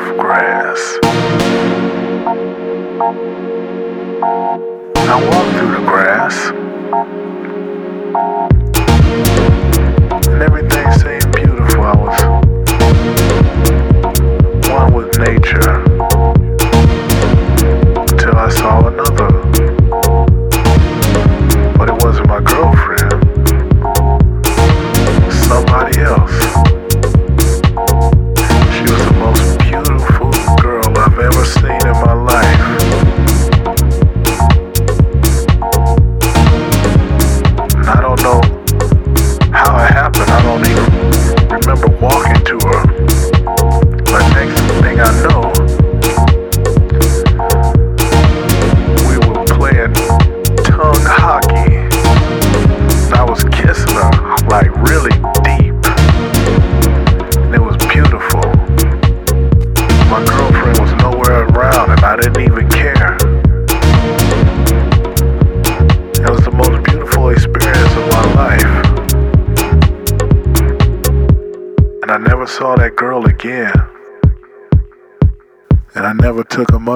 of grass. I walk through the grass. And everything seemed beautiful. I was one with nature.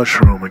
Mushroom